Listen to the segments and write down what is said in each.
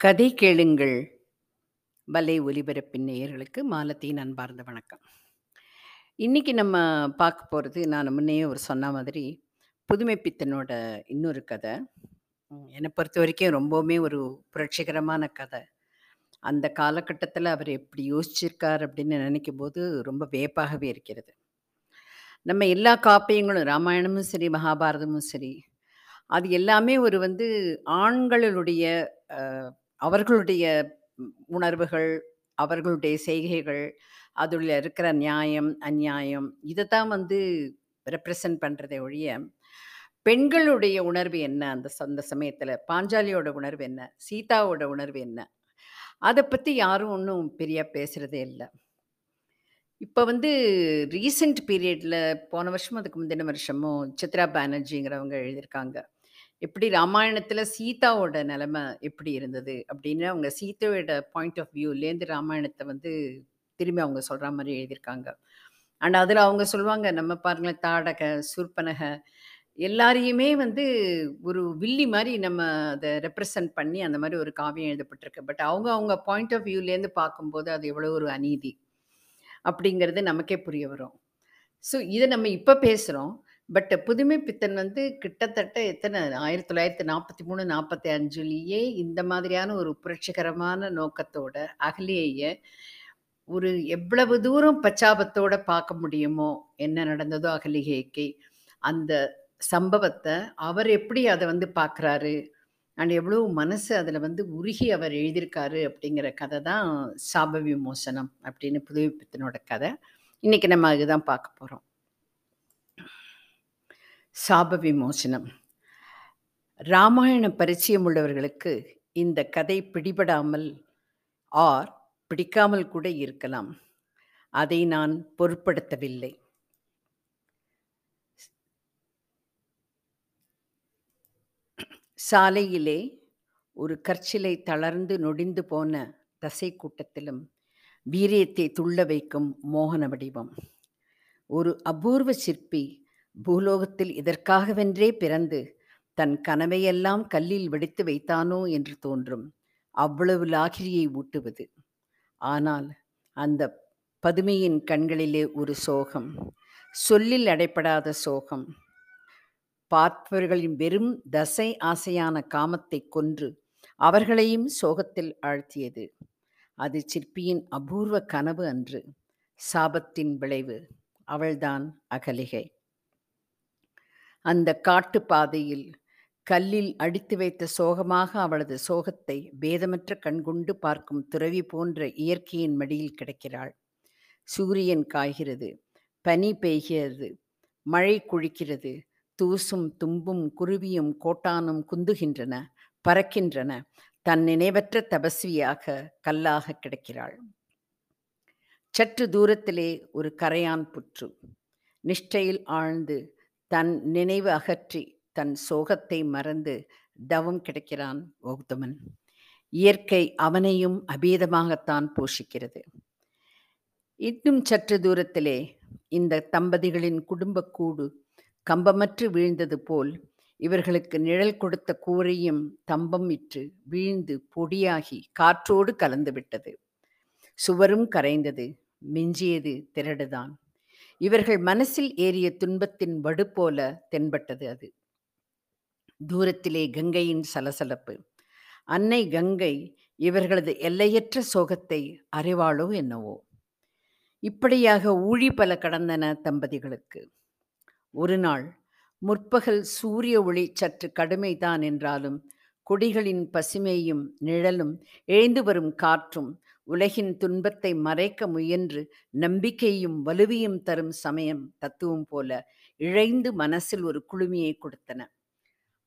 கதை கேளுங்கள் பலை ஒலிபரப்பின் நேயர்களுக்கு மாலத்தியின் அன்பார்ந்த வணக்கம். இன்னைக்கு நம்ம பார்க்க போகிறது நான் முன்னே ஒரு சொன்ன மாதிரி, புதுமை பித்தனோட இன்னொரு கதை. என்னை பொறுத்த வரைக்கும் ரொம்பவுமே ஒரு புரட்சிகரமான கதை. அந்த காலகட்டத்தில் அவர் எப்படி யோசிச்சிருக்கார் அப்படின்னு நினைக்கும்போது ரொம்ப வியப்பாகவே இருக்கிறது. நம்ம எல்லா காப்பியங்களும் ராமாயணமும் சரி, மகாபாரதமும் சரி, அது எல்லாமே ஒரு வந்து ஆண்களுடைய அவர்களுடைய உணர்வுகள், அவர்களுடைய செய்கைகள், அதில் இருக்கிற நியாயம், அநியாயம் இதை தான் வந்து ரெப்ரசன்ட் பண்ணுறதை ஒழிய, பெண்களுடைய உணர்வு என்ன அந்த அந்த சமயத்தில் பாஞ்சாலியோட உணர்வு என்ன? சீதாவோட உணர்வு என்ன? அதை பற்றி யாரும் ஒன்றும் பெரியா பேசுகிறதே இல்லை இப்போ வந்து ரீசெண்ட் பீரியடில் போன வருஷமும் அதுக்கு முந்தின வருஷமும் சித்ரா பானர்ஜிங்கிறவங்க எழுதியிருக்காங்க. எப்படி ராமாயணத்துல சீதாவோட நிலைமை எப்படி இருந்தது? அப்படின்னு அவங்க சீதாவோட பாயிண்ட் ஆஃப் வியூலேருந்து ராமாயணத்தை வந்து திரும்பி அவங்க சொல்ற மாதிரி எழுதியிருக்காங்க. அண்ட் அதில் அவங்க சொல்லுவாங்க, நம்ம பாருங்களேன் தாடக, சூர்பனக எல்லாரையுமே வந்து ஒரு வில்லி மாதிரி நம்ம அதை ரெப்ரசன்ட் பண்ணி அந்த மாதிரி ஒரு காவியம் எழுதப்பட்டிருக்கு. பட் அவங்க அவங்க பாயிண்ட் ஆஃப் வியூலேருந்து பார்க்கும்போது அது எவ்வளோ ஒரு அநீதி. அப்படிங்கிறது நமக்கே புரிய வரும். ஸோ இதை நம்ம இப்போ பேசுகிறோம் பட் புதுமை பித்தன் வந்து கிட்டத்தட்ட எத்தனை ஆயிரத்தி தொள்ளாயிரத்தி நாற்பத்தி மூணு நாற்பத்தி அஞ்சுலேயே இந்த மாதிரியான ஒரு புரட்சிகரமான நோக்கத்தோட அகலியைய ஒரு எவ்வளவு தூரம் பச்சாபத்தோட பார்க்க முடியுமோ, என்ன நடந்ததோ அகலிகைக்கு, அந்த சம்பவத்தை அவர் எப்படி அதை வந்து பார்க்குறாரு, அண்ட் எவ்வளோ மனசு அதில் வந்து உருகி அவர் எழுதியிருக்காரு அப்படிங்கிற கதை தான் சாப விமோசனம் அப்படின்னு புதுமை பித்தனோட கதை. இன்னைக்கு நம்ம அதுதான் பார்க்க போகிறோம் சாப விமோசனம். ராமாயண பரிச்சயம் உள்ளவர்களுக்கு இந்த கதை பிடிபடாமல் ஆர் பிடிக்காமல் கூட இருக்கலாம். அதை நான் பொருட்படுத்தவில்லை. சாலையிலே ஒரு கற்சிலை தளர்ந்து நொடிந்து போன தசை கூட்டத்திலும் வீரியத்தை துள்ள வைக்கும் மோகன வடிவம். ஒரு அபூர்வ சிற்பி பூலோகத்தில் இதற்காகவென்றே பிறந்து தன் கனவையெல்லாம் கல்லில் வெடித்து வைத்தானோ என்று தோன்றும். அவ்வளவு லாகிரியை ஊட்டுவது. ஆனால் அந்த பதுமையின் கண்களிலே ஒரு சோகம். சொல்லில் அடைப்படாத சோகம். பார்ப்பவர்களின் வெறும் தசை ஆசையான காமத்தைக் கொன்று அவர்களையும் சோகத்தில் ஆழ்த்தியது. அது சிற்பியின் அபூர்வ கனவு அன்று. சாபத்தின் விளைவு. அவள்தான் அகலிகை. அந்த காட்டுப் பாதையில் கல்லில் அடித்து வைத்த சோகமாக அவளது சோகத்தை பேதமற்ற கண்கொண்டு பார்க்கும் துறவி போன்ற இயற்கையின் மடியில் கிடக்கிறாள். சூரியன் காய்கிறது. பனி பெய்கிறது. மழை குழிக்கிறது தூசும் தும்பும் குருவியும் கோட்டானும் குந்துகின்றன, பறக்கின்றன. தன் நினைவற்ற தபஸ்வியாக கல்லாக கிடக்கிறாள். சற்று தூரத்திலே ஒரு கரையான் புற்று. நிஷ்டையில் ஆழ்ந்து தன் நினைவு அகற்றி தன் சோகத்தை மறந்து தவம் கிடைக்கிறான் கௌதமன். இயற்கை அவனையும் அபேதமாகத்தான் போஷிக்கிறது. இன்னும் சற்று தூரத்திலே இந்த தம்பதிகளின் குடும்பக் கூடு கம்பமற்று வீழ்ந்தது போல் இவர்களுக்கு நிழல் கொடுத்த கூரையும் தம்பம் இற்று வீழ்ந்து பொடியாகி காற்றோடு கலந்துவிட்டது. சுவரும் கரைந்தது. மிஞ்சியது திரடுதான். இவர்கள் மனசில் ஏறிய துன்பத்தின் வடு போல தென்பட்டது அது. தூரத்திலே கங்கையின் சலசலப்பு. அன்னை கங்கை இவர்களது எல்லையற்ற சோகத்தை அறிவாளோ என்னவோ? இப்படியாக ஊழி பல கடந்தன தம்பதிகளுக்கு. ஒரு நாள் முற்பகல் சூரிய ஒளி சற்று கடுமைதான் என்றாலும் கொடிகளின் பசுமையும் நிழலும் எழுந்து வரும் காற்றும் உலகின் துன்பத்தை மறைக்க முயன்று நம்பிக்கையும் வலுவையும் தரும் சமயம் தத்துவம் போல இழைந்து மனசில் ஒரு குழுமியை கொடுத்தன.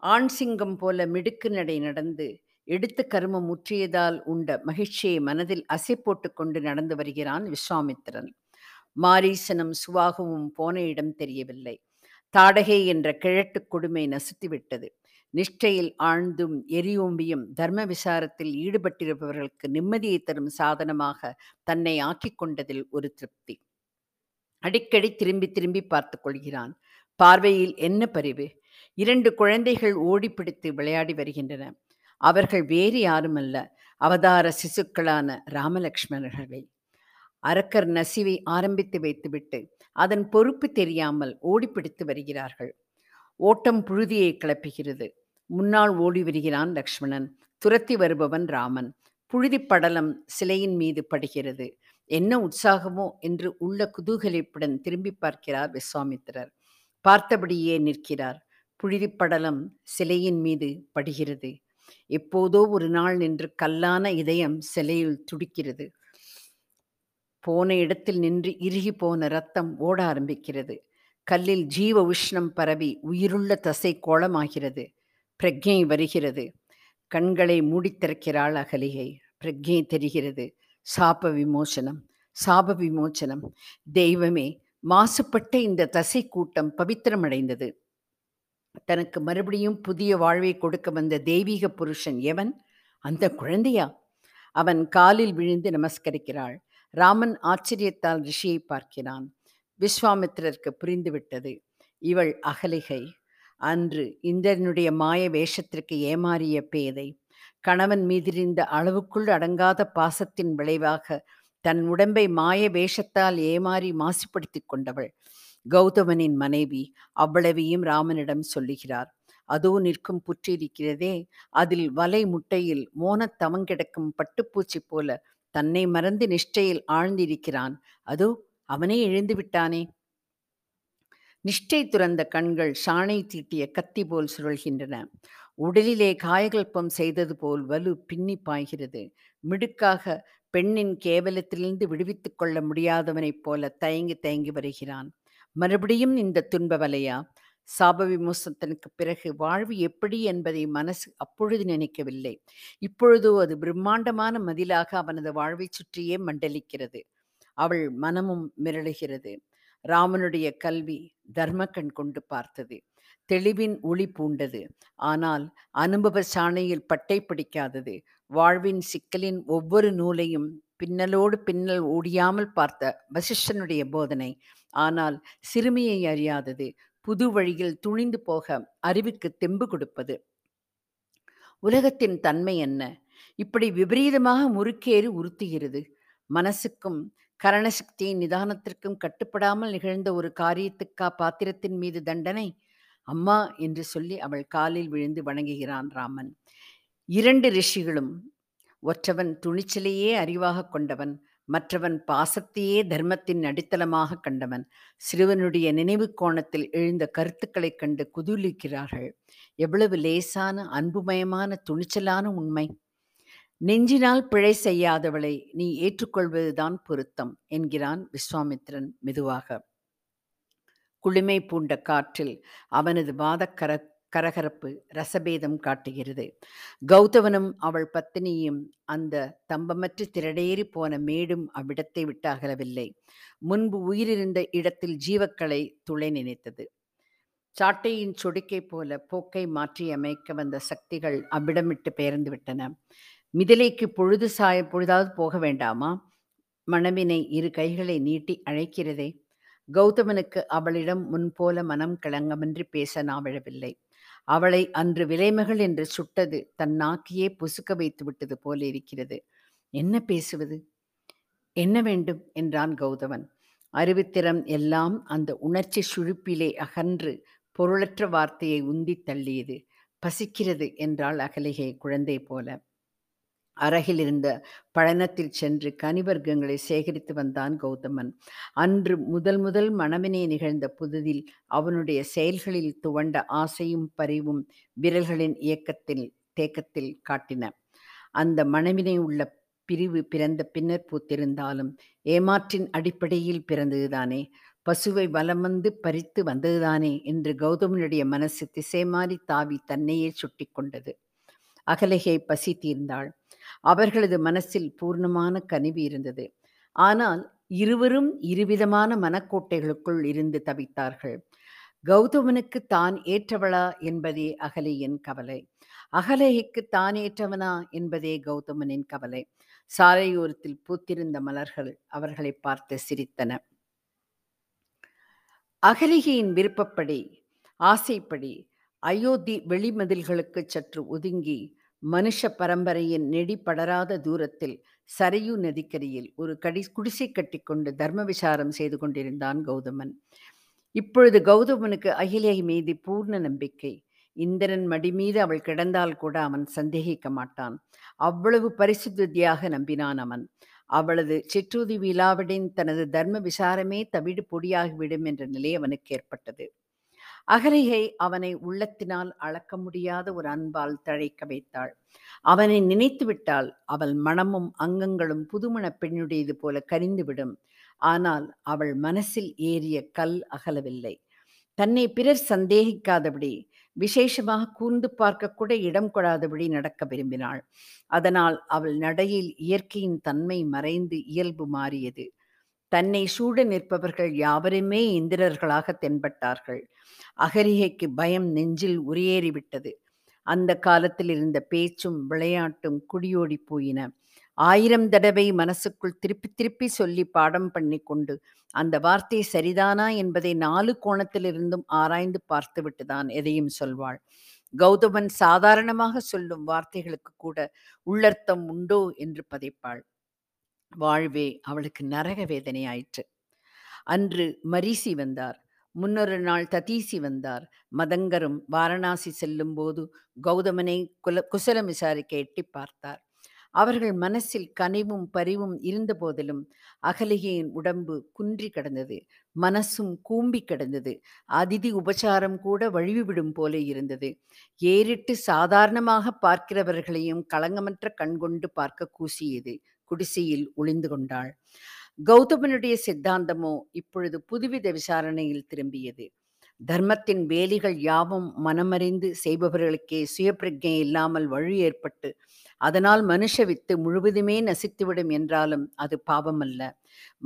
ஆண் சிங்கம் போல மிடுக்கு நடை நடந்து எடுத்து கருமம் முற்றியதால் உண்ட மகிழ்ச்சியை மனதில் அசை போட்டு கொண்டு நடந்து வருகிறான் விஸ்வாமித்திரன். மாரீசனும் சுவாகவும் போன இடம் தெரியவில்லை. தாடகை என்ற கிழட்டுக் கொடுமை நசுத்திவிட்டது. நிஷ்டையில் ஆழ்ந்தும் எரியோம்பியும் தர்ம விசாரத்தில் ஈடுபட்டிருப்பவர்களுக்கு நிம்மதியை தரும் சாதனமாக தன்னை ஆக்கிக் கொண்டதில் ஒரு திருப்தி. அடிக்கடி திரும்பி திரும்பி பார்த்துக் கொள்கிறான். பார்வையில் என்ன பரிவு! இரண்டு குழந்தைகள் ஓடிப்பிடித்து விளையாடி வருகின்றன. அவர்கள் வேறு யாருமல்ல. அவதார சிசுக்களான ராமலக்ஷ்மணர்களை அரக்கர் நசிவை ஆரம்பித்து வைத்துவிட்டு அதன் பொறுப்பு தெரியாமல் ஓடிப்பிடித்து வருகிறார்கள் ஓட்டம் புழுதியை கிளப்புகிறது முன்னால் ஓடி வருகிறான் லக்ஷ்மணன். துரத்தி வருபவன் ராமன். புழுதி படலம் சிலையின் மீது படுகிறது. என்ன உற்சாகமோ என்று உள்ள குதூகலிப்புடன் திரும்பி பார்க்கிறார் விஸ்வாமித்திரர். பார்த்தபடியே நிற்கிறார். புழுதிப்படலம் சிலையின் மீது படுகிறது. எப்போதோ ஒரு நாள் நின்று கல்லான இதயம் சிலையில் துடிக்கிறது. போன இடத்தில் நின்று இறுகி போன ரத்தம் ஓட ஆரம்பிக்கிறது. கல்லில் ஜீவ உஷ்ணம் பரவி உயிருள்ள தசை கோலமாகிறது பிரக்ஞை வருகிறது. கண்களை மூடித்திறக்கிறாள் அகலிகை. பிரக்ஞை தெரிகிறது. சாப விமோசனம் சாப விமோசனம். தெய்வமே மாசுபட்ட இந்த தசை கூட்டம் பவித்திரமடைந்தது. தனக்கு மறுபடியும் புதிய வாழ்வை கொடுக்க வந்த தெய்வீக புருஷன் எவன்? அந்த குழந்தையா? அவன் காலில் விழுந்து நமஸ்கரிக்கிறாள். ராமன் ஆச்சரியத்தால் ரிஷியை பார்க்கிறான். விஸ்வாமித்திரருக்கு புரிந்துவிட்டது. இவள் அகலிகை. அன்று இந்திரனுடைய மாய வேஷத்திற்கு ஏமாறிய பேதை கணவன் மீதிருந்த அளவுக்குள் அடங்காத பாசத்தின் விளைவாக தன் உடம்பை மாய வேஷத்தால் ஏமாறி மாசுபடுத்திக் கொண்டவள். கௌதமனின் மனைவி அவ்வளவையும் ராமனிடம் சொல்லுகிறார் அதோ நிற்கும் புற்று இருக்கிறதே அதில் வலை முட்டையில் மோனத் தவங்கிடக்கும் பட்டுப்பூச்சி போல தன்னை மறந்து நிஷ்டையில் ஆழ்ந்திருக்கிறான். அதோ அவனே எழுந்து விட்டானே. நிஷ்டை துறந்த கண்கள் சாணை தீட்டிய கத்தி போல் சுழல்கின்றன. உடலிலே காயகல்பம் செய்தது போல் வலு பின்னி பாய்கிறது. மிடுக்காக பெண்ணின் கேவலத்திலிருந்து விடுவித்துக் கொள்ள முடியாதவனைப் போல தயங்கி தயங்கி வருகிறான். மறுபடியும் இந்த துன்ப வலையா? சாப விமோசனத்திற்கு பிறகு வாழ்வு எப்படி என்பதை மனசு அப்பொழுது நினைக்கவில்லை. இப்பொழுதோ அது பிரம்மாண்டமான மதிலாக அவனது வாழ்வைச் சுற்றியே மண்டலிக்கிறது. அவள் மனமும் மிரளுகிறது. ராமனுடைய கல்வி தர்மக்கண் கொண்டு பார்த்தது. தெளிவின் ஒளி பூண்டது. ஆனால் அனுபவ சாணையில் பட்டை பிடிக்காதது. வாழ்வின் சிக்கலின் ஒவ்வொரு நூலையும் பின்னலோடு பின்னல் ஓடியாமல் பார்த்த வசிஷ்டனுடைய போதனை. ஆனால் சிறுமியை அறியாதது புது வழியில் துணிந்து போக அறிவுக்கு தெம்பு கொடுப்பது. உலகத்தின் தன்மை என்ன? இப்படி விபரீதமாக முறுக்கேறி உறுத்துகிறது. மனசுக்கும் கரணசக்தியின் நிதானத்திற்கும் கட்டுப்படாமல் நிகழ்ந்த ஒரு காரியத்துக்கா பாத்திரத்தின் மீது தண்டனை? அம்மா என்று சொல்லி அவள் காலில் விழுந்து வணங்குகிறான் ராமன். இரண்டு ரிஷிகளும் ஒற்றவன் துணிச்சலையே அறிவாக கொண்டவன் மற்றவன் பாசத்தையே தர்மத்தின் அடித்தளமாக கண்டவன் சிறுவனுடைய நினைவு கோணத்தில் எழுந்த கருத்துக்களைக் கண்டு குதூலிக்கிறார்கள். எவ்வளவு லேசான அன்புமயமான துணிச்சலான உண்மை! நெஞ்சினால் பிழை செய்யாதவளை நீ ஏற்றுக்கொள்வதுதான் பொருத்தம் என்கிறான் விஸ்வாமித்திரன் மெதுவாக. குளுமை பூண்ட காற்றில் அவனது வாதக்கர கரகரப்பு ரசபேதம் காட்டுகிறது. கௌதவனும் அவள் பத்தினியும் அந்த தம்பமற்று திரடேறி போன மேடும் அவ்விடத்தை விட்டு அகலவில்லை. முன்பு உயிரிருந்த இடத்தில் ஜீவக்களை துளை நினைத்தது. சாட்டையின் சொடுக்கை போல போக்கை மாற்றி அமைக்க வந்த சக்திகள் அவ்விடமிட்டு பெயர்ந்து விட்டன. மிதிலைக்கு பொழுது சாய பொழுதாவது போக வேண்டாமா? மணவினை இரு கைகளை நீட்டி அழைக்கிறதே. கௌதமனுக்கு அவளிடம் முன்போல மனம் கிளங்கமின்றி பேச நாவிழவில்லை அவளை அன்று விலைமகள் என்று சுட்டது தன் நாக்கியே பொசுக்க வைத்து விட்டது போல இருக்கிறது. என்ன பேசுவது? என்ன வேண்டும்? என்றான் கௌதமன். அறிவுத்திறம் எல்லாம் அந்த உணர்ச்சி சுழிப்பிலே அகன்று பொருளற்ற வார்த்தையை உந்தித் தள்ளியது. பசிக்கிறது என்றாள் அகலிகை குழந்தை போல. அருகில் இருந்த பழனத்தில் சென்று கனிவர்க்கங்களை சேகரித்து வந்தான் கௌதமன். அன்று முதல் முதல் மணவினை நிகழ்ந்த புதுதில் அவனுடைய செயல்களில் துவண்ட ஆசையும் பரிவும் விரல்களின் இயக்கத்தில் தேக்கத்தில் காட்டின. அந்த மணவினை உள்ள பிரிவு பிறந்த பின்னர் பூத்திருந்தாலும் ஏமாற்றின் அடிப்படையில் பிறந்ததுதானே? பசுவை வலம் வந்து பறித்து வந்ததுதானே? என்று கௌதமனுடைய மனசு திசை மாறி தாவி தன்னையே சுட்டி கொண்டது. அகலிகை பசி தீர்ந்தாள் அவர்களது மனசில் பூர்ணமான கனிவு இருந்தது. ஆனால் இருவரும் இருவிதமான மனக்கோட்டைகளுக்குள் இருந்து தவித்தார்கள். கௌதமனுக்கு தான் ஏற்றவளா என்பதே அகலையின் கவலை. அகலைக்கு தான் ஏற்றவனா என்பதே கௌதமனின் கவலை. சாலையோரத்தில் பூத்திருந்த மலர்கள் அவர்களை பார்த்து சிரித்தன. அகலிகையின் விருப்பப்படி ஆசைப்படி அயோத்தி வெளிமதில்களுக்கு சற்று ஒதுங்கி மனுஷ பரம்பரையின் நெடி படராத தூரத்தில் சரையு நதிக்கரையில் ஒரு கடி குடிசை கட்டிக்கொண்டு தர்ம விசாரம் செய்து கொண்டிருந்தான் கௌதமன். இப்பொழுது கௌதமனுக்கு அகிலை மீது பூர்ண நம்பிக்கை. இந்திரன் மடி மீது அவள் கிடந்தால் கூட அவன் சந்தேகிக்க மாட்டான். அவ்வளவு பரிசுத்தியாக நம்பினான் அவன். அவளது சிற்றுதி விழாவிடின் தனது தர்ம விசாரமே தவிடு பொடியாகிவிடும் என்ற நிலை அவனுக்கு ஏற்பட்டது. அகலிகை அவனை உள்ளத்தினால் அளக்க முடியாத ஒரு அன்பால் தழைக்க வைத்தாள். அவனை நினைத்து விட்டால் அவள் மனமும் அங்கங்களும் புதுமண பெண்ணுடையது போல கரிந்துவிடும். ஆனால் அவள் மனசில் ஏறிய கல் அகலவில்லை. தன்னை பிறர் சந்தேகிக்காதபடி விசேஷமாக கூர்ந்து பார்க்க கூட இடம் கொடாதபடி நடக்க விரும்பினாள். அதனால் அவள் நடையில் இயற்கையின் தன்மை மறைந்து இயல்பு மாறியது. தன்னை சூழ நிற்பவர்கள் யாவருமே இந்திரர்களாக தென்பட்டார்கள். அகரிகைக்கு பயம் நெஞ்சில் உரியேறிவிட்டது அந்த காலத்தில் இருந்த பேச்சும் விளையாட்டும் குடியோடி போயின. ஆயிரம் தடவை மனசுக்குள் திருப்பி திருப்பி சொல்லி பாடம் பண்ணி கொண்டு அந்த வார்த்தை சரிதானா என்பதை நாலு கோணத்திலிருந்தும் ஆராய்ந்து பார்த்துவிட்டுதான் எதையும் சொல்வாள். கௌதமன் சாதாரணமாக சொல்லும் வார்த்தைகளுக்கு கூட உள்ளர்த்தம் உண்டோ என்று பதைப்பாள். வாழ்வே அவளுக்கு நரக வேதனையாயிற்று. அன்று மரிசி வந்தார். முன்னொரு நாள் ததீசி வந்தார். மதங்கரும் வாரணாசி செல்லும் போது கௌதமனை குல குசலம் விசாரிக்க எட்டி பார்த்தார். அவர்கள் மனசில் கனிவும் பரிவும் இருந்த போதிலும் அகலிகையின் உடம்பு குன்றி கிடந்தது. மனசும் கூம்பி கிடந்தது. அதிதி உபசாரம் கூட வழிவிடும் போல இருந்தது. ஏறிட்டு சாதாரணமாக பார்க்கிறவர்களையும் களங்கமற்ற கண்கொண்டு பார்க்க கூசியது. குடிசையில் ஒளிந்து கொண்டாள். கௌதமனுடைய சித்தாந்தமோ இப்பொழுது புதுவித விசாரணையில் திரும்பியது. தர்மத்தின் வேலிகள் யாவும் மனமறிந்து செய்பவர்களுக்கே சுயப்பிரஜை இல்லாமல் வழி ஏற்பட்டு அதனால் மனுஷ வித்து முழுவதுமே நசித்துவிடும் என்றாலும் அது பாவமல்ல.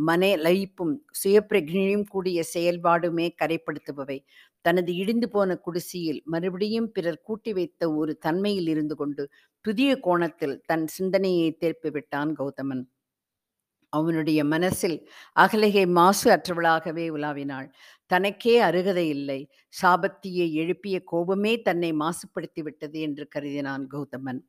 மன லயிப்பும் சுயப்பிரஜையும் கூடிய செயல்பாடுமே கரைப்படுத்துபவை. தனது இடிந்து போன குடிசையில் மறுபடியும் பிறர் கூட்டி வைத்த ஒரு தன்மையில் இருந்து கொண்டு புதிய கோணத்தில் தன் சிந்தனையை திருப்பி விட்டான் கௌதமன். அவனுடைய மனசில் அகலிகை மாசு அற்றவளாகவே உலாவினாள். தனக்கே அருகதை இல்லை. சாபத்தியை எழுப்பிய கோபமே தன்னை மாசுபடுத்தி விட்டது என்று கருதினான் கௌதமன்.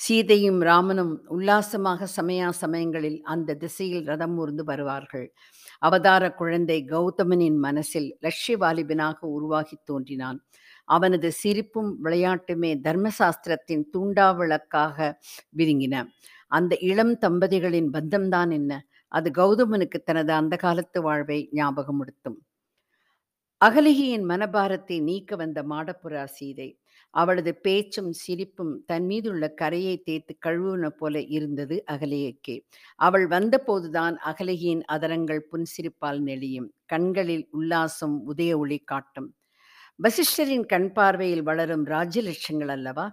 சீதையும் ராமனும் உல்லாசமாக சமயா சமயங்களில் அந்த திசையில் ரதம் ஊர்ந்து வருவார்கள். அவதார குழந்தை கௌதமனின் மனசில் லட்சிய வாலிபனாக உருவாகி தோன்றினான். அவனது சிரிப்பும் விளையாட்டுமே தர்மசாஸ்திரத்தின் தூண்டா விளக்காக விரிங்கின. அந்த இளம் தம்பதிகளின் பந்தம்தான் என்ன? அது கௌதமனுக்கு தனது அந்த காலத்து வாழ்வை ஞாபகமுடுத்தும். அகலிகையின் மனபாரத்தை நீக்க வந்த மாடப்புறா சீதை. அவளது பேச்சும் சிரிப்பும் தன் மீதுள்ள கரையை தேய்த்து கழுவுன போல இருந்தது அகலிகைக்கு. அவள் வந்தபோதுதான் அகலையின் அதரங்கள் புன்சிரிப்பால் நெளியும். கண்களில் உல்லாசம் உதய ஒளி காட்டும். வசிஷ்டரின் கண் பார்வையில் வளரும் ராஜ்யலட்சங்கள் அல்லவா?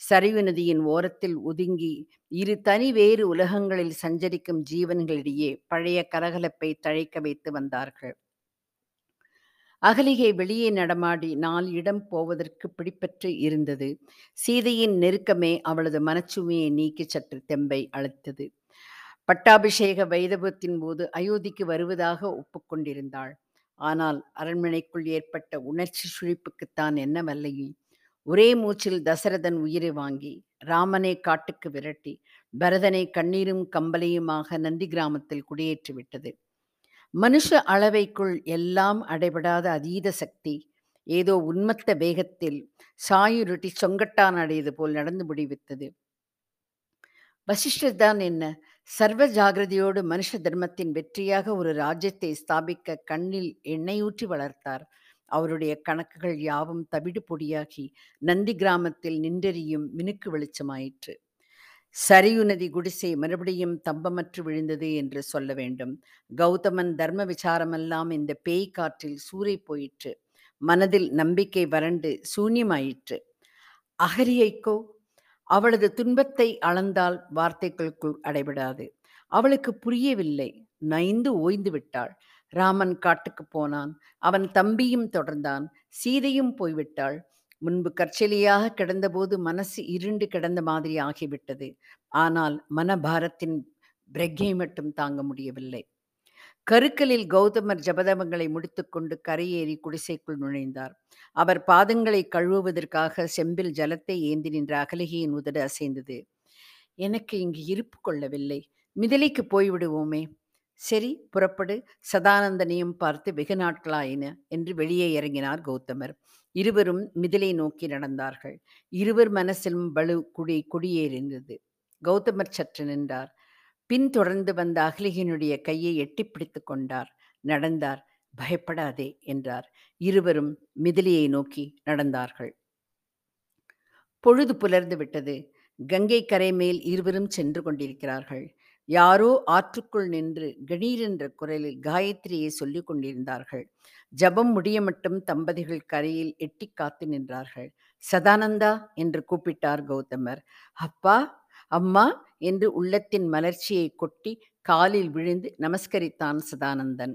சரிவு நதியின் ஓரத்தில் ஒதுங்கி இரு தனி வேறு உலகங்களில் சஞ்சரிக்கும் ஜீவன்களிடையே பழைய கரகலப்பை தழைக்க வைத்து வந்தார்கள். அகலிகை வெளியே நடமாடி நாலு இடம் போவதற்கு பிடிப்பற்று இருந்தது. சீதையின் நெருக்கமே அவளது மனச்சுமையை நீக்கி சற்று தெம்பை அழைத்தது பட்டாபிஷேக வைதவத்தின் போது அயோத்திக்கு வருவதாக ஒப்புக்கொண்டிருந்தாள் ஆனால் அரண்மனைக்குள் ஏற்பட்ட உணர்ச்சி சுழிப்புக்குத்தான் என்ன வல்லையும் ஒரே மூச்சில் தசரதன் உயிரை வாங்கி ராமனை காட்டுக்கு விரட்டி பரதனை கண்ணீரும் கம்பலையுமாக நந்தி கிராமத்தில் குடியேற்றி விட்டது மனுஷ அளவைக்குள் எல்லாம் அடைபடாத அதீத சக்தி. ஏதோ உன்மத்த வேகத்தில் சாயுருட்டி சொங்கட்டான் அடையது போல் நடந்து முடிவித்தது. வசிஷ்டர் தான் என்ன? சர்வ ஜாகிரதையோடு மனுஷ தர்மத்தின் வெற்றியாக ஒரு ராஜ்யத்தை ஸ்தாபிக்க கண்ணில் எண்ணெயூற்றி வளர்த்தார். அவருடைய கணக்குகள் யாவும் தவிடு பொடியாகி நந்தி கிராமத்தில் நின்றெறியும் மினுக்கு வெளிச்சமாயிற்று. சரியு நதி குடிசை மறுபடியும் தம்பமற்று விழுந்தது என்று சொல்ல வேண்டும். கௌதமன் தர்ம விசாரமெல்லாம் இந்த பேய் காற்றில் சூறை போயிற்று. மனதில் நம்பிக்கை வறண்டு சூன்யமாயிற்று. அகரியைக்கோ அவளது துன்பத்தை அளந்தால் வார்த்தைகளுக்குள் அடைபடாது. அவளுக்கு புரியவில்லை. நைந்து ஓய்ந்து விட்டாள். ராமன் காட்டுக்கு போனான். அவன் தம்பியும் தொடர்ந்தான். சீதையும் போய்விட்டாள். முன்பு கற்செலியாக கிடந்தபோது மனசு இருண்டு கிடந்த மாதிரி ஆகிவிட்டது. ஆனால் மனபாரத்தின் பிரக்ஞை மட்டும் தாங்க முடியவில்லை. கருக்கலில் கௌதமர் ஜபதமங்களை முடித்துக்கொண்டு கரையேறி குடிசைக்குள் நுழைந்தார். அவர் பாதங்களை கழுவுவதற்காக செம்பில் ஜலத்தை ஏந்தி நின்ற அகலிகையின் உதடு அசைந்தது. எனக்கு இங்கு இருப்பு கொள்ளவில்லை. மிதலைக்கு போய்விடுவோமே. சரி புறப்படு சதானந்தனையும் பார்த்து வெகு நாட்களாயின என்று வெளியே இறங்கினார் கௌதமர். இருவரும் மிதிலை நோக்கி நடந்தார்கள். இருவர் மனசிலும் வலு குடி குடியேறிந்தது. கௌதமர் சற்று நின்றார். பின் தொடர்ந்து வந்த அகிலிகனுடைய கையை எட்டி பிடித்து கொண்டார். நடந்தார் பயப்படாதே என்றார். இருவரும் மிதிலையை நோக்கி நடந்தார்கள். பொழுது புலர்ந்து விட்டது. கங்கை கரை மேல் இருவரும் சென்று கொண்டிருக்கிறார்கள். யாரோ ஆற்றுக்குள் நின்று கணீர் என்ற குரலில் காயத்ரியை சொல்லிக் கொண்டிருந்தார்கள். ஜபம் முடிய மட்டும் தம்பதிகள் கரையில் எட்டி காத்து நின்றார்கள். சதானந்தா என்று கூப்பிட்டார் கௌதமர். அப்பா அம்மா என்று உள்ளத்தின் மலர்ச்சியை கொட்டி காலில் விழுந்து நமஸ்கரித்தான் சதானந்தன்.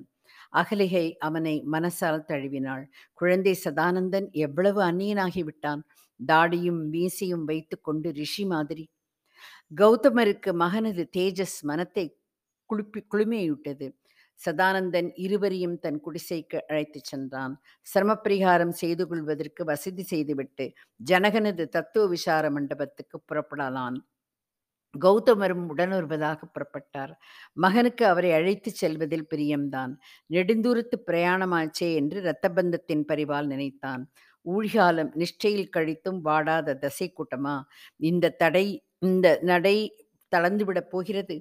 அகலிகை அவனை மனசால் தழுவினாள். குழந்தை சதானந்தன் எவ்வளவு அந்நியனாகிவிட்டான். தாடியும் மீசையும் வைத்துக்கொண்டு ரிஷி மாதிரி கௌதமருக்கு மகனது தேஜஸ் மனத்தை குளிப்பி குளுமையூட்டது சதானந்தன் இருவரையும் தன் குடிசைக்கு அழைத்துச் சென்றான். சிரமப்பரிகாரம் செய்து கொள்வதற்கு வசதி செய்துவிட்டு ஜனகனது தத்துவ விசார மண்டபத்துக்கு புறப்படலான் கௌதமரும் உடன் வருவதாக புறப்பட்டார். மகனுக்கு அவரை அழைத்துச் செல்வதில் பிரியம்தான். நெடுந்தூரத்து பிரயாணமாச்சே என்று இரத்தபந்தத்தின் பரிவால் நினைத்தான். ஊழிகாலம் நிஷ்டையில் கழித்தும் வாடாத தசை கூட்டமா இந்த தடை இந்த நடை தளர்ந்துவிடப் போகிறது.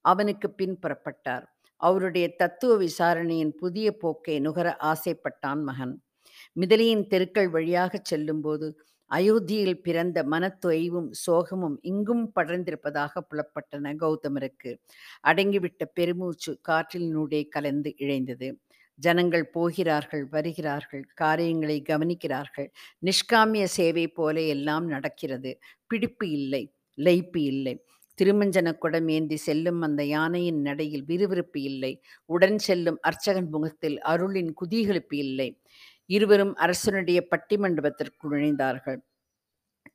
அவனுக்கு பின் புறப்பட்டார். அவருடைய தத்துவ விசாரணையின் புதிய போக்கை நுகர ஆசைப்பட்டான் மகன். மிதலியின் தெருக்கள் வழியாகச் செல்லும்போது அயோத்தியில் பிறந்த மனத்தொய்வும் சோகமும் இங்கும் படர்ந்திருப்பதாக புலப்பட்டன கௌதமருக்கு. அடங்கிவிட்ட பெருமூச்சு காற்றினூடே கலந்து இழைந்தது. ஜனங்கள் போகிறார்கள் வருகிறார்கள் காரியங்களை கவனிக்கிறார்கள். நிஷ்காமிய சேவை போல எல்லாம் நடக்கிறது. பிடிப்பு இல்லை. லைப்பு இல்லை. திருமஞ்சன குடம் ஏந்தி செல்லும் அந்த யானையின் நடையில் விறுவிறுப்பு இல்லை. உடன் செல்லும் அர்ச்சகன் முகத்தில் அருளின் குதீகளிப்பு இல்லை. இருவரும் அரசனுடைய பட்டிமண்டபத்திற்கு நுழைந்தார்கள்.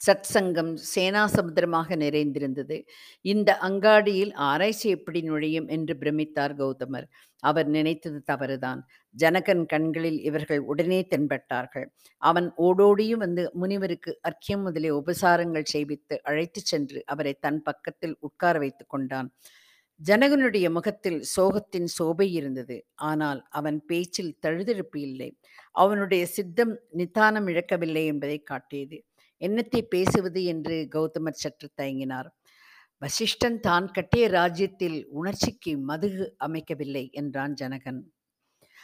சத்சங்கம் சேனாசமுத்திரமாக நிறைந்திருந்தது. இந்த அங்காடியில் ஆராய்ச்சி எப்படி நுழையும் என்று பிரமித்தார் கௌதமர். அவர் நினைத்தது தவறுதான். ஜனகன் கண்களில் இவர்கள் உடனே தென்பட்டார்கள். அவன் ஓடோடியும் வந்து முனிவருக்கு அர்க்கியம் முதலிய உபசாரங்கள் செய்வித்து அழைத்துச் சென்று அவரை தன் பக்கத்தில் உட்கார வைத்து கொண்டான். ஜனகனுடைய முகத்தில் சோகத்தின் சோபை இருந்தது. ஆனால் அவன் பேச்சில் தழுதெழுப்பு இல்லை. அவனுடைய சித்தம் நிதானம் இழக்கவில்லை என்பதை காட்டியது. என்னத்தை பேசுவது என்று கௌதமர் சற்று தயங்கினார். வசிஷ்டன் தான் கட்டிய ராஜ்யத்தில் உணர்ச்சிக்கு மதுகு அமைக்கவில்லை என்றான் ஜனகன்.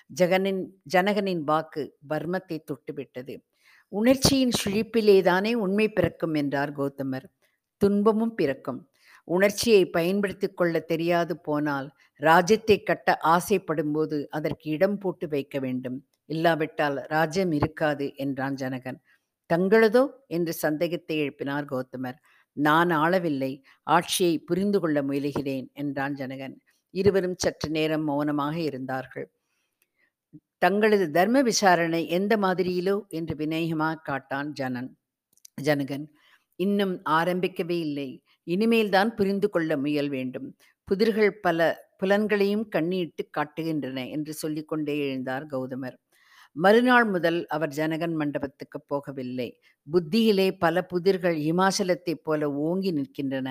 ஜகனின் ஜனகனின் வாக்கு வர்மத்தை தொட்டுவிட்டது. உணர்ச்சியின் சுழிப்பிலேதானே உண்மை பிறக்கும் என்றார் கௌதமர். துன்பமும் பிறக்கும். உணர்ச்சியை பயன்படுத்திக் கொள்ள தெரியாது போனால் ராஜ்யத்தை கட்ட ஆசைப்படும் போது அதற்கு இடம் போட்டு வைக்க வேண்டும். இல்லாவிட்டால் ராஜ்யம் இருக்காது என்றான் ஜனகன். தங்களதோ? என்று சந்தேகத்தை எழுப்பினார் கௌதமர். நான் ஆளவில்லை. ஆட்சியை புரிந்து கொள்ள முயலுகிறேன் என்றான் ஜனகன். இருவரும் சற்று நேரம் மௌனமாக இருந்தார்கள். தங்களது தர்ம விசாரணை எந்த மாதிரியிலோ? என்று வினயமாக காட்டான் ஜனன். ஜனகன் இன்னும் ஆரம்பிக்கவே இல்லை. இனிமேல்தான் புரிந்து கொள்ள முயல் வேண்டும். புதிர்கள் பல புலன்களையும் கண்ணிட்டு காட்டுகின்றன என்று சொல்லிக்கொண்டே எழுந்தார் கௌதமர். மறுநாள் முதல் அவர் ஜனகன் மண்டபத்துக்கு போகவில்லை. புத்தியிலே பல புதிர்கள் இமாச்சலத்தைப் போல ஓங்கி நிற்கின்றன.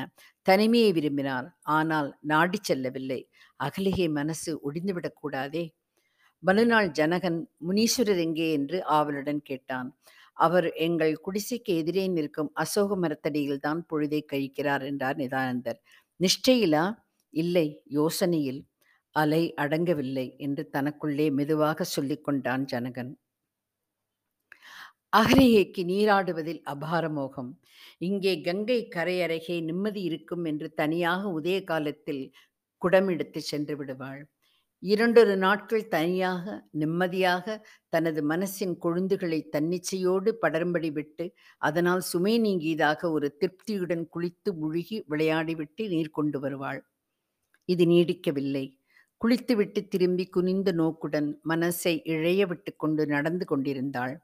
தனிமையை விரும்பினார். ஆனால் நாடி செல்லவில்லை. அகலிகை மனசு ஒடிந்துவிடக்கூடாதே மறுநாள் ஜனகன் முனீஸ்வரர் எங்கே? என்று ஆவலுடன் கேட்டான். அவர் எங்கள் குடிசைக்கு எதிரே நிற்கும் அசோக மரத்தடியில் தான் பொழுதை கழிக்கிறார் என்றார் நிதானந்தர். நிஷ்டையிலா? இல்லை. யோசனையில். அலை அடங்கவில்லை என்று தனக்குள்ளே மெதுவாக சொல்லிக் கொண்டான் ஜனகன். அகரியைக்கு நீராடுவதில் அபாரமோகம் இங்கே கங்கை கரையருகே நிம்மதி இருக்கும் என்று தனியாக உதய காலத்தில் குடமெடுத்து சென்று விடுவாள். இரண்டொரு நாட்கள் தனியாக நிம்மதியாக தனது மனசின் கொழுந்துகளை தன்னிச்சையோடு படரும்படி விட்டு அதனால் சுமை நீங்கியதாக ஒரு திருப்தியுடன் குளித்து முழுகி விளையாடிவிட்டு நீர் கொண்டு வருவாள். இது நீடிக்கவில்லை. குளித்துவிட்டு திரும்பி குனிந்த நோக்குடன் மனசை இழைய விட்டு கொண்டு நடந்து கொண்டிருந்தாள்.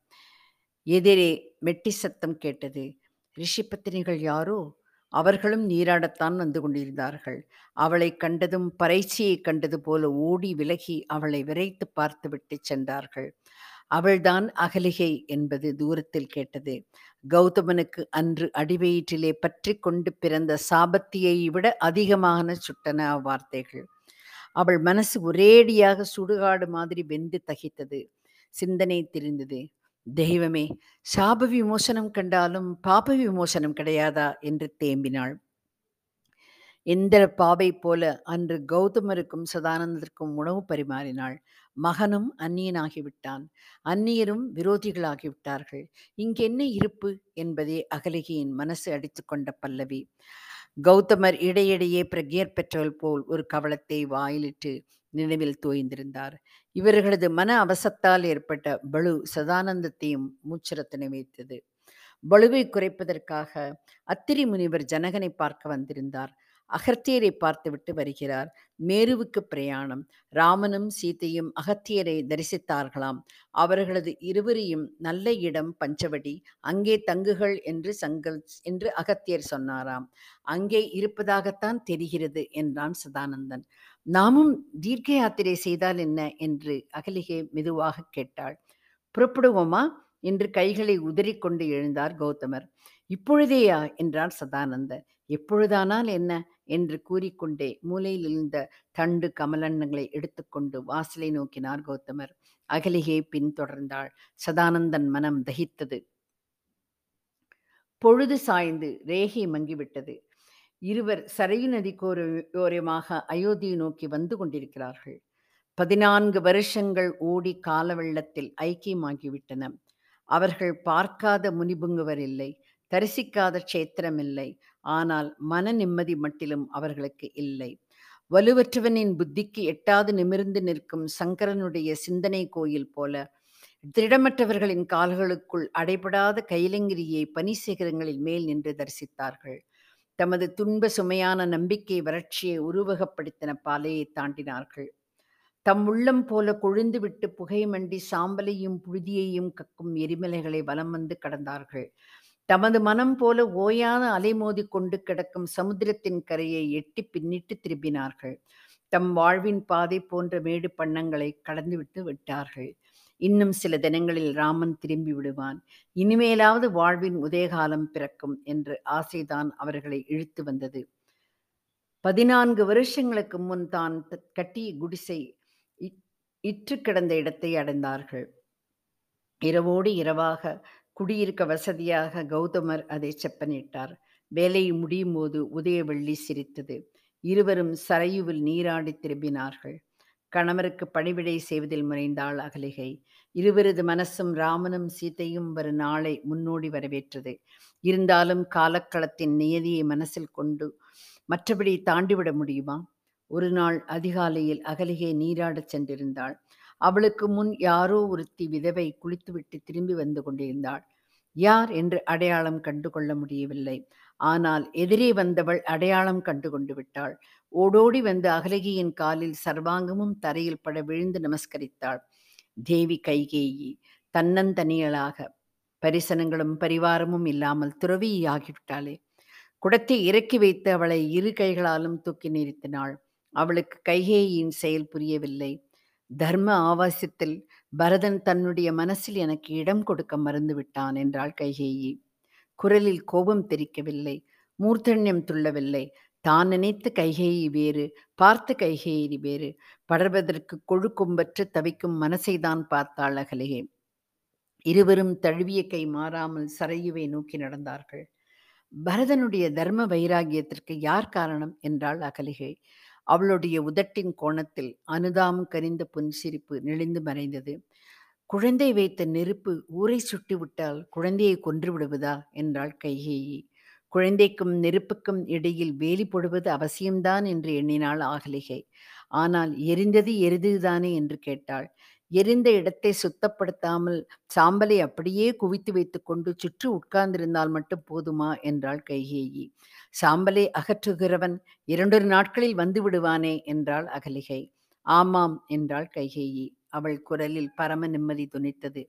எதிரே மெட்டி சத்தம் கேட்டது. ரிஷி பத்தினிகள் யாரோ? அவர்களும் நீராடத்தான் வந்து கொண்டிருந்தார்கள். அவளைக் கண்டதும் பறைச்சியைக் கண்டது போல ஓடி விலகி அவளை விரைத்து பார்த்துவிட்டு சென்றார்கள். அவள்தான் அகலிகை என்பது தூரத்தில் கேட்டது. கௌதமனுக்கு அன்று அடிவயிற்றிலே பற்றி கொண்டு பிறந்த சாபத்தியை விட அதிகமான சுட்டன அவ்வார்த்தைகள் அவள் மனசு ஒரேடியாக சுடுகாடு மாதிரி வெந்து தகித்தது. சிந்தனை தெரிந்தது. தெய்வமே சாப விமோசனம் கண்டாலும் பாப விமோசனம் கிடையாதா? என்று தேம்பினாள். எந்திர பாவை போல அன்று கௌதமருக்கும் சதானந்தருக்கும் உணவு பரிமாறினாள். மகனும் அந்நியனாகிவிட்டான். அந்நியரும் விரோதிகளாகிவிட்டார்கள். இங்கென்ன இருப்பு? என்பதே அகலிகையின் மனசு அடித்துக்கொண்ட பல்லவி. கௌதமர் இடையிடையே பிரக்ஞர் பெற்றவள் போல் ஒரு கவலத்தை வாயிலிட்டு நினைவில் தோய்ந்திருந்தார். இவர்களது மன அவசத்தால் ஏற்பட்ட பளு சதானந்தத்தையும் மூச்சிரத்தினை வைத்தது பளுவை குறைப்பதற்காக அத்திரி முனிவர் ஜனகனை பார்க்க வந்திருந்தார். அகத்தியரை பார்த்துவிட்டு வருகிறார். மேருவுக்கு பிரயாணம். ராமனும் சீதையும் அகத்தியரை தரிசித்தார்களாம். அவர்களது இருவரையும் நல்ல இடம் பஞ்சவடி அங்கே தங்குகள் என்று சங்கல் என்று அகத்தியர் சொன்னாராம். அங்கே இருப்பதாகத்தான் தெரிகிறது என்றான் சதானந்தன். நாமும் தீர்க்க யாத்திரை செய்தால் என்ன? என்று அகலிகை மெதுவாக கேட்டாள். புறப்படுவோமா? என்று கைகளை உதறிக்கொண்டு எழுந்தார் கௌதமர். இப்பொழுதேயா? என்றார் சதானந்தன். எப்பொழுதானால் என்ன? என்று கூறிக்கொண்டே மூலையில் இருந்த தண்டு கமலன்னங்களை எடுத்துக்கொண்டு வாசலை நோக்கினார் கௌதமர். அகலிகை பின்தொடர்ந்தாள். சதானந்தன் மனம் தகித்தது. பொழுது சாய்ந்து ரேகை மங்கிவிட்டது. இருவர் சரையு நதி கோரையோரமாக அயோத்தியை நோக்கி வந்து கொண்டிருக்கிறார்கள். பதினான்கு வருஷங்கள் ஓடி கால வெள்ளத்தில் ஐக்கியமாகிவிட்டன. அவர்கள் பார்க்காத முனிபுங்குவர் இல்லை. தரிசிக்காத க்ஷேத்திரம் இல்லை. ஆனால் மன நிம்மதி மட்டிலும் அவர்களுக்கு இல்லை. வலுவற்றவனின் புத்திக்கு எட்டாது நிமிர்ந்து நிற்கும் சங்கரனுடைய சிந்தனை கோயில் போல திடமற்றவர்களின் கால்களுக்குள் அடைபடாத கைலங்கிரியை பனிசிகரங்களில் மேல் நின்று தரிசித்தார்கள். தமது துன்ப சுமையான நம்பிக்கை வறட்சியை உருவகப்படுத்தின பாலையை தாண்டினார்கள். தம் உள்ளம் போல கொழுந்துவிட்டு புகைமண்டி சாம்பலையும் புழுதியையும் கக்கும் எரிமலைகளை வலம் வந்து கடந்தார்கள். தமது மனம் போல ஓயான அலைமோதி கொண்டு கிடக்கும் சமுத்திரத்தின் கரையை எட்டி பின்னிட்டு திரும்பினார்கள். தம் வாழ்வின் பாதை போன்ற மேடு பண்ணங்களை கடந்துவிட்டு விட்டார்கள். இன்னும் சில தினங்களில் ராமன் திரும்பி விடுவான். இனிமேலாவது வாழ்வின் உதயகாலம் பிறக்கும் என்று ஆசைதான் அவர்களை இழுத்து வந்தது. பதினான்கு வருஷங்களுக்கு முன் தான் கட்டிய குடிசை இற்று கிடந்த இடத்தை அடைந்தார்கள். இரவோடு இரவாக குடியிருக்க வசதியாக கௌதமர் அதை செப்பனிட்டார் வேலை முடியும் போது உதயவெள்ளி சிரித்தது. இருவரும் சரையுவில் நீராடி திரும்பினார்கள். கணவருக்கு பணிவிடை செய்வதில் முனைந்தாள் அகலிகை. இருவரது மனசும் ராமனும் சீதையும் வரும் நாளை முன்னோடி வரவேற்றது. இருந்தாலும் காலக்களத்தின் நியதியை மனசில் கொண்டு மற்றபடி தாண்டிவிட முடியுமா? ஒரு நாள் அதிகாலையில் அகலிகை நீராடச் சென்றிருந்தாள். அவளுக்கு முன் யாரோ ஒருத்தி விதவை குளித்துவிட்டு திரும்பி வந்து கொண்டிருந்தாள். யார் என்று அடையாளம் கண்டு கொள்ள முடியவில்லை. ஆனால் எதிரே வந்தவள் அடையாளம் கண்டு கொண்டு விட்டாள். ஓடோடி வந்து அகலகியின் காலில் சர்வாங்கமும் தரையில் பட விழுந்து நமஸ்கரித்தாள். தேவி கைகேயி தன்னந்தனியலாக பரிசனங்களும் பரிவாரமும் இல்லாமல் துறவியாகிவிட்டாளே. குடத்தை இறக்கி வைத்து அவளை இரு கைகளாலும் தூக்கி நிறுத்தினாள். அவளுக்கு கைகேயின் செயல் புரியவில்லை. தர்ம ஆவாசத்தில் பரதன் தன்னுடைய மனசில் எனக்கு இடம் கொடுக்க மறந்து விட்டான் என்றாள் கைகேயி. குரலில் கோபம் தெரிக்கவில்லை மூர்த்தண்யம் துள்ளவில்லை. தான் நினைத்த கைகேயி வேறு பார்த்த கைகேயி வேறு. படர்வதற்கு கொழுக்கும்பற்று தவிக்கும் மனசைதான் பார்த்தாள் அகலிகை. இருவரும் தழுவிய கை மாறாமல் சரையுவை நோக்கி நடந்தார்கள். பரதனுடைய தர்ம வைராகியத்திற்கு யார் காரணம்? என்றாள் அகலிகை. அவளுடைய உதட்டின் கோணத்தில் அனுதாம் கரிந்த புன்சிரிப்பு நெளிந்து மறைந்தது. குழந்தை வைத்த நெருப்பு ஊரை சுட்டு விட்டால் குழந்தையை கொன்று விடுவதா? என்றாள் கைகேயி. குழந்தைக்கும் நெருப்புக்கும் இடையில் வேலி போடுவது அவசியம்தான் என்று எண்ணினாள் ஆகலிகை. ஆனால் எரிந்தது எரிதுதானே? என்று கேட்டாள். எரிந்த இடத்தை சுத்தப்படுத்தாமல் சாம்பலை அப்படியே குவித்து வைத்துக்கொண்டு சுற்றி உட்கார்ந்திருந்தால் மட்டும் போதுமா? என்றாள் கைகேயி. சாம்பலை அகற்றுகிறவன் இரண்டொரு நாட்களில் வந்து விடுவானே? என்றாள் அகலிகை. ஆமாம் என்றாள் கைகேயி. அவள் குரலில் பரம நிம்மதி துணித்தது.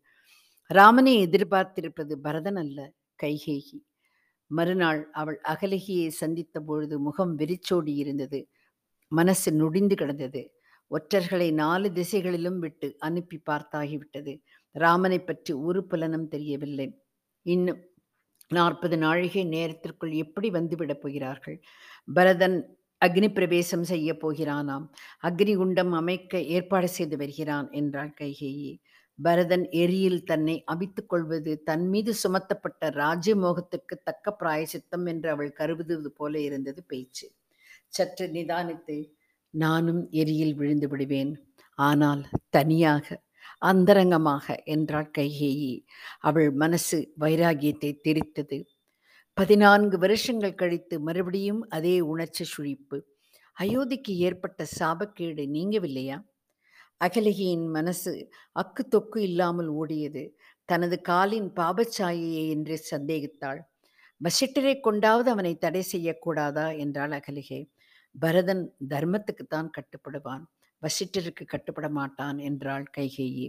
ராமனை எதிர்பார்த்திருப்பது பரதன் அல்ல கைகேயி. மறுநாள் அவள் அகலிகையை சந்தித்த பொழுது முகம் வெறிச்சோடி இருந்தது. மனசு நொடிந்து கிடந்தது. ஒற்றர்களை நாலு திசைகளிலும் விட்டு அனுப்பி பார்த்தாகிவிட்டது. ராமனை பற்றி ஒரு புலனும் தெரியவில்லை. இன்னும் நாற்பது நாழிகை நேரத்திற்குள் எப்படி வந்துவிடப் போகிறார்கள்? பரதன் அக்னி பிரவேசம் செய்ய போகிறானாம். அக்னி குண்டம் அமைக்க ஏற்பாடு செய்து வருகிறான் என்றாள் கைகேயி. பரதன் எரியில் தன்னை அவித்துக் கொள்வது தன் மீது சுமத்தப்பட்ட ராஜ்யமோகத்துக்கு தக்க பிராயசித்தம் என்று அவள் கருதுவது போல இருந்தது பேச்சு. சற்று நிதானித்து நானும் எரியில் விழுந்து விடுவேன். ஆனால் தனியாக அந்தரங்கமாக என்றாள் கைகேயி. அவள் மனசு வைராகியத்தை தெரித்தது. பதினான்கு வருஷங்கள் கழித்து மறுபடியும் அதே உணர்ச்சி சுழிப்பு. அயோத்திக்கு ஏற்பட்ட சாபக்கேடு நீங்கவில்லையா? அகலிகையின் மனசு அக்கு தொக்கு இல்லாமல் ஓடியது. தனது காலின் பாபச்சாயையே என்று சந்தேகித்தாள். வசிட்டரை கொண்டாவது அவனை தடை செய்யக்கூடாதா? என்றாள் அகலிகை. பரதன் தர்மத்துக்குத்தான் கட்டுப்படுவான். வசிட்டருக்கு கட்டுப்பட மாட்டான் என்றாள் கைகேயி.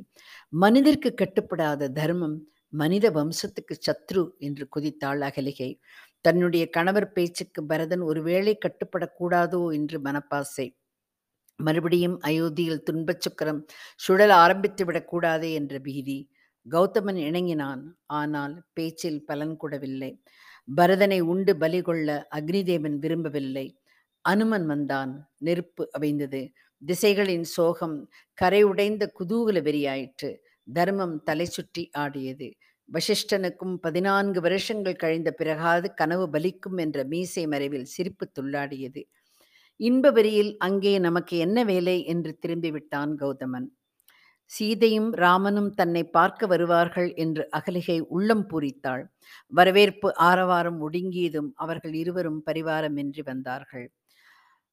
மனிதருக்கு கட்டுப்படாத தர்மம் மனித வம்சத்துக்கு சத்ரு என்று குதித்தாள் அகலிகை. தன்னுடைய கணவர் பேச்சுக்கு பரதன் ஒருவேளை கட்டுப்படக்கூடாதோ? என்று மனப்பாசை. மறுபடியும் அயோத்தியில் துன்பச் சுக்கரம் சுழல ஆரம்பித்து விடக்கூடாதே என்ற பீதி. கௌதமன் இணங்கினான். ஆனால் பேச்சில் பலன் கூடவில்லை. பரதனை உண்டு பலி கொள்ள அக்னிதேவன் விரும்பவில்லை. அனுமன் வந்தான். நெருப்பு அவைந்தது திசைகளின் சோகம் கரை உடைந்த குதூகல வெறியாயிற்று. தர்மம் தலை சுற்றி ஆடியது. வசிஷ்டனுக்கும் பதினான்கு வருஷங்கள் கழிந்த பிறகாது கனவு பலிக்கும் என்ற மீசை மறைவில் சிரிப்பு துள்ளாடியது. இன்பவெறியில் அங்கே நமக்கு என்ன வேலை? என்று திரும்பிவிட்டான் கௌதமன். சீதையும் ராமனும் தன்னை பார்க்க வருவார்கள் என்று அகலிகை உள்ளம் பூரித்தாள். வரவேற்பு ஆரவாரம் ஒடுங்கியதும் அவர்கள் இருவரும் பரிவாரமின்றி வந்தார்கள்.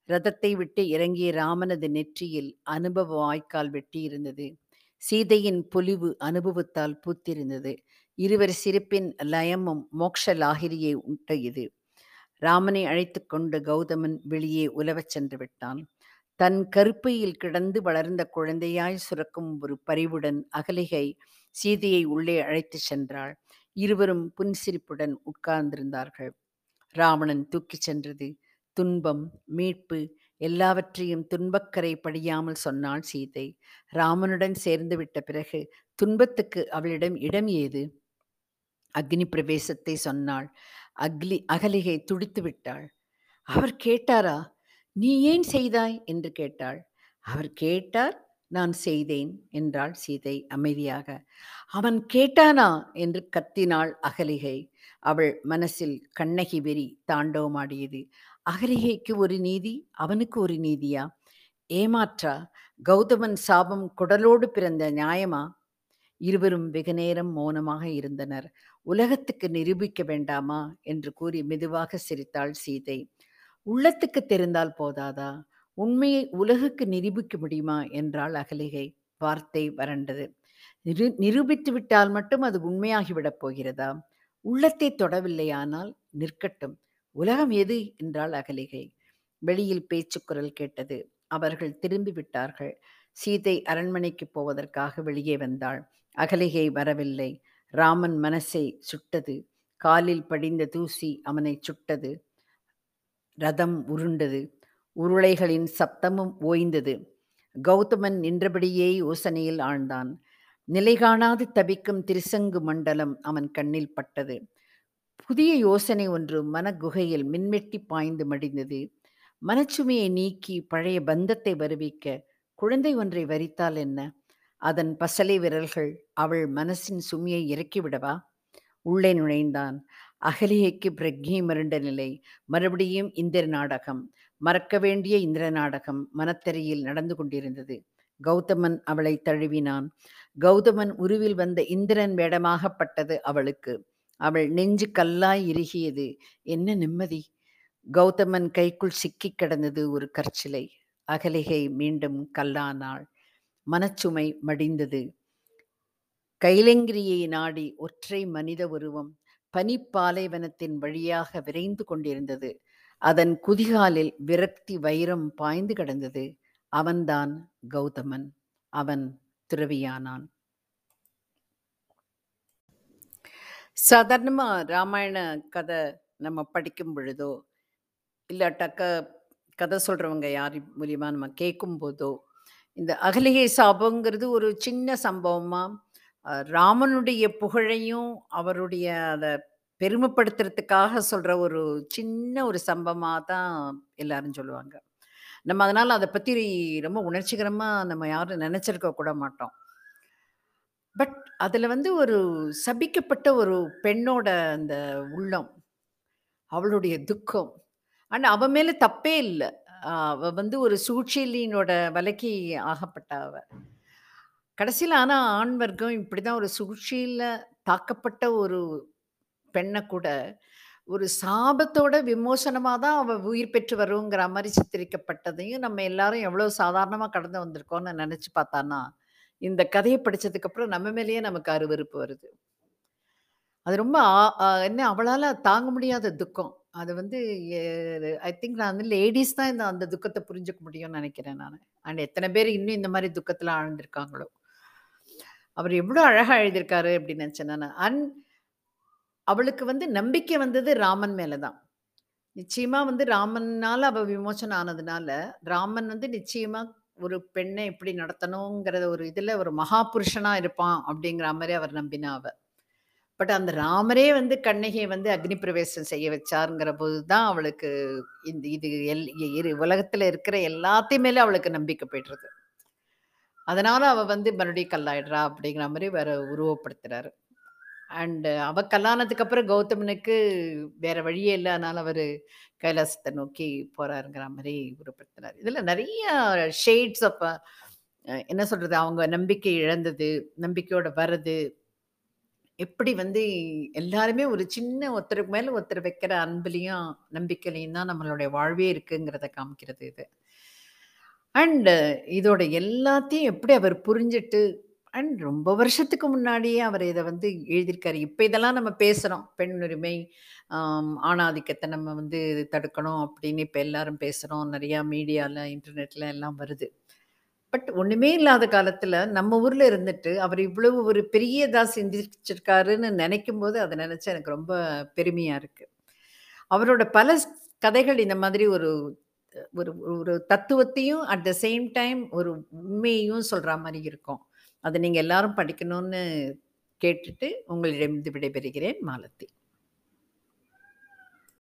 ரதத்தை விட்டு இறங்கிய ராமனது நெற்றியில் அனுபவ வாய்க்கால் வெட்டியிருந்தது. சீதையின் பொலிவு அனுபவத்தால் பூத்திருந்தது. இருவர் சிரிப்பின் லயமும் மோக்ஷ லாகிரியை உட்டையது ராமனை அழைத்து கொண்டு கௌதமன் வெளியே உலவச் சென்று விட்டான். தன் கருப்பையில் கிடந்து வளர்ந்த குழந்தையாய் சுரக்கும் ஒரு பரிவுடன் அகலிகை சீதையை உள்ளே அழைத்துச் சென்றாள். இருவரும் புன்சிரிப்புடன் உட்கார்ந்திருந்தார்கள். ராவணன் தூக்கிச் சென்றது. துன்பம் மீட்பு எல்லாவற்றையும் துன்பக்கரை படியாமல் சொன்னாள் சீதை. ராமனுடன் சேர்ந்து விட்ட பிறகு துன்பத்துக்கு அவளிடம் இடம் ஏது? அக்னி பிரவேசத்தை சொன்னாள். அக்லி அகலிகை துடித்து விட்டாள். அவர் கேட்டாரா? நீ ஏன் செய்தாய்? என்று கேட்டாள். அவர் கேட்டார் நான் செய்தேன் என்றாள் சீதை அமைதியாக. அவன் கேட்டானா? என்று கத்தினாள் அகலிகை. அவள் மனசில் கண்ணகி வெறி தாண்டவமாடியது. அகலிகைக்கு ஒரு நீதி அவனுக்கு ஒரு நீதியா? ஏமாற்றா? கௌதமன் சாபம் குடலோடு பிறந்த நியாயமா? இருவரும் வெகுநேரம் மௌனமாக இருந்தனர். உலகத்துக்கு நிரூபிக்க வேண்டாமா? என்று கூறி மெதுவாக சிரித்தாள் சீதை. உள்ளத்துக்கு தெரிந்தால் போதாதா? உண்மையை உலகுக்கு நிரூபிக்க முடியுமா? என்றாள் அகலிகை. வார்த்தை வறண்டது. நிரு நிரூபித்து விட்டால் மட்டும் அது உண்மையாகிவிடப் போகிறதா? உள்ளத்தை தொடவில்லையானால் நிற்கட்டும். உலகம் எது? என்றாள் அகலிகை. வெளியில் பேச்சுக்குரல் கேட்டது. அவர்கள் திரும்பி விட்டார்கள். சீதை அரண்மனைக்கு போவதற்காக வெளியே வந்தாள். அகலிகை வரவில்லை. ராமன் மனசை சுட்டது. காலில் படிந்த தூசி அவனை சுட்டது. ரதம் உருண்டது. உருளைகளின் சப்தமும் ஓய்ந்தது. கௌதமன் நின்றபடியே யோசனையில் ஆழ்ந்தான். நிலை காணாது தவிக்கும் திருசங்கு மண்டலம் அவன் கண்ணில் பட்டது. புதிய யோசனை ஒன்று மனக்குகையில் மின்வெட்டி பாய்ந்து மடிந்தது. மனச்சுமையை நீக்கி பழைய பந்தத்தை வருவிக்க குழந்தை ஒன்றை வரித்தால் என்ன? அதன் பசலை விரல்கள் அவள் மனசின் சுமையை இறக்கிவிடவா உள்ளே நுழைந்தான். அகலிகைக்கு பிரக்ஞை மருண்ட நிலை. மறுபடியும் இந்திர நாடகம். மறக்க வேண்டிய இந்திர நாடகம் மனத்தரையில் நடந்து கொண்டிருந்தது. கௌதமன் அவளை தழுவினான். கௌதமன் உருவில் வந்த இந்திரன் வேடமாகப்பட்டது அவளுக்கு. அவள் நெஞ்சு கல்லாய் இறுகியது. என்ன நிம்மதி. கௌதமன் கைக்குள் சிக்கிக் கிடந்தது ஒரு கற்சிலை. அகலிகை மீண்டும் கல்லானாள். மனச்சுமை மடிந்தது. கைலங்கிரியை நாடி ஒற்றை மனித உருவம் பனிப்பாலைவனத்தின் வழியாக விரைந்து கொண்டிருந்தது. அதன் குதிகாலில் விரக்தி வைரம் பாய்ந்து கிடந்தது. அவன்தான் கௌதமன். அவன் துறவியானான். சாதாரணமாக ராமாயண கதை நம்ம படிக்கும் பொழுதோ, இல்லாட்டாக்க கதை சொல்றவங்க யார் மூலியமா நம்ம கேட்கும் போதோ இந்த அகலிகை சாபங்கிறது ஒரு சின்ன சம்பவமா, ராமனுடைய புகழையும், அவருடைய அதை பெருமைப்படுத்துறதுக்காக சொல்ற ஒரு சின்ன ஒரு சம்பவமாக தான் எல்லாரும் சொல்லுவாங்க. நம்ம அதனால அதை பற்றி ரொம்ப உணர்ச்சிகரமாக நம்ம யாரும் நினைச்சிருக்க கூட மாட்டோம். பட் அதில் வந்து ஒரு சபிக்கப்பட்ட ஒரு பெண்ணோட அந்த உள்ளம். அவளுடைய துக்கம். ஆனால் அவ மேலே தப்பே இல்லை அவள் அவ வந்து ஒரு சூழ்ச்சியிலினோட வலைக்கு ஆகப்பட்டா அவ. கடைசில ஆனா ஆண் வர்க்கம் இப்படிதான் ஒரு சூழ்ச்சியில தாக்கப்பட்ட ஒரு பெண்ண கூட, ஒரு சாபத்தோட விமோசனமா தான் அவ உயிர் பெற்று வருங்கிற மாரி சித்தரிக்கப்பட்டதையும் நம்ம எல்லாரும் எவ்வளோ சாதாரணமா கடந்து வந்திருக்கோம்னு நெனச்சு பார்த்தானா இந்த கதைய படிச்சதுக்கு அப்புறம் நம்ம மேலேயே நமக்கு அருவருப்பு வருது. அது ரொம்ப ஆ அ என்ன அவளால தாங்க முடியாத துக்கம். அது வந்து ஐ திங்க் நான் வந்து லேடீஸ் தான் இந்த அந்த துக்கத்தை புரிஞ்சுக்க முடியும்னு நினைக்கிறேன் நான் அண்ட் எத்தனை பேர் இன்னும் இந்த மாதிரி துக்கத்தில் ஆழ்ந்திருக்காங்களோ! அவர் எவ்வளோ அழகாக எழுதியிருக்காரு அப்படின்னு நினச்சேன் நான் அண்ட் அவளுக்கு வந்து நம்பிக்கை வந்தது ராமன் மேலே தான். நிச்சயமாக வந்து ராமனால் அவள் விமோசனம் ஆனதுனால, ராமன் வந்து நிச்சயமாக ஒரு பெண்ணை எப்படி நடத்தணுங்கிற ஒரு இதில் ஒரு மகாபுருஷனாக இருப்பான் அப்படிங்கிற மாதிரி அவர் நம்பினா அவள் பட் அந்த ராமரே வந்து கண்ணகியை வந்து அக்னி பிரவேசம் செய்ய வச்சாருங்கிற போது தான் அவளுக்கு இந்த இது எல் இரு உலகத்தில் இருக்கிற எல்லாத்தையும் அவளுக்கு நம்பிக்கை போயிடுறது. அதனால அவ வந்து மறுபடியும் கல்லாயிடுறா அப்படிங்கிற மாதிரி வேற உருவப்படுத்துறாரு. அண்டு அவ கல்லானதுக்கு அப்புறம் கௌதமனுக்கு வேற வழியே இல்லை அதனால அவர் கைலாசத்தை நோக்கி போறாருங்கிற மாதிரி உருவப்படுத்துறாரு. இதில் நிறைய ஷேட்ஸ் அப்போ என்ன சொல்றது? அவங்க நம்பிக்கை இழந்தது, நம்பிக்கையோட வர்றது. எப்படி வந்து எல்லாருமே ஒரு சின்ன ஒருத்தருக்கு மேல ஒருத்தர் வைக்கிற அன்புலையும் நம்பிக்கையிலையும் தான் நம்மளுடைய வாழ்வே இருக்குங்கிறத காமிக்கிறது இது. அண்ட் இதோட எல்லாத்தையும் எப்படி அவர் புரிஞ்சுட்டு அண்ட் ரொம்ப வருஷத்துக்கு முன்னாடியே அவர் இதை வந்து எழுதியிருக்காரு. இப்போ இதெல்லாம் நம்ம பேசுகிறோம் பெண் உரிமை, ஆம் நம்ம வந்து தடுக்கணும் அப்படின்னு இப்போ எல்லாரும் பேசுகிறோம் நிறையா மீடியாவில் இன்டர்நெட்டில் எல்லாம் வருது. பட் ஒன்றுமே இல்லாத காலத்தில் நம்ம ஊரில் இருந்துட்டு, அவர் இவ்வளவு ஒரு பெரியதாக சிந்திச்சிருக்காருன்னு நினைக்கும் போது அதை நினச்சா எனக்கு ரொம்ப பெருமையாக இருக்குது அவரோட பல ஸ் கதைகள் இந்த மாதிரி ஒரு ஒரு ஒரு தத்துவத்தையும் அட் த சேம் டைம் ஒரு உண்மையையும் சொல்கிற மாதிரி இருக்கும். அதை நீங்கள் எல்லாரும் படிக்கணும்னு கேட்டுட்டு, உங்களிடம் விடைபெறுகிறேன். மாலத்தி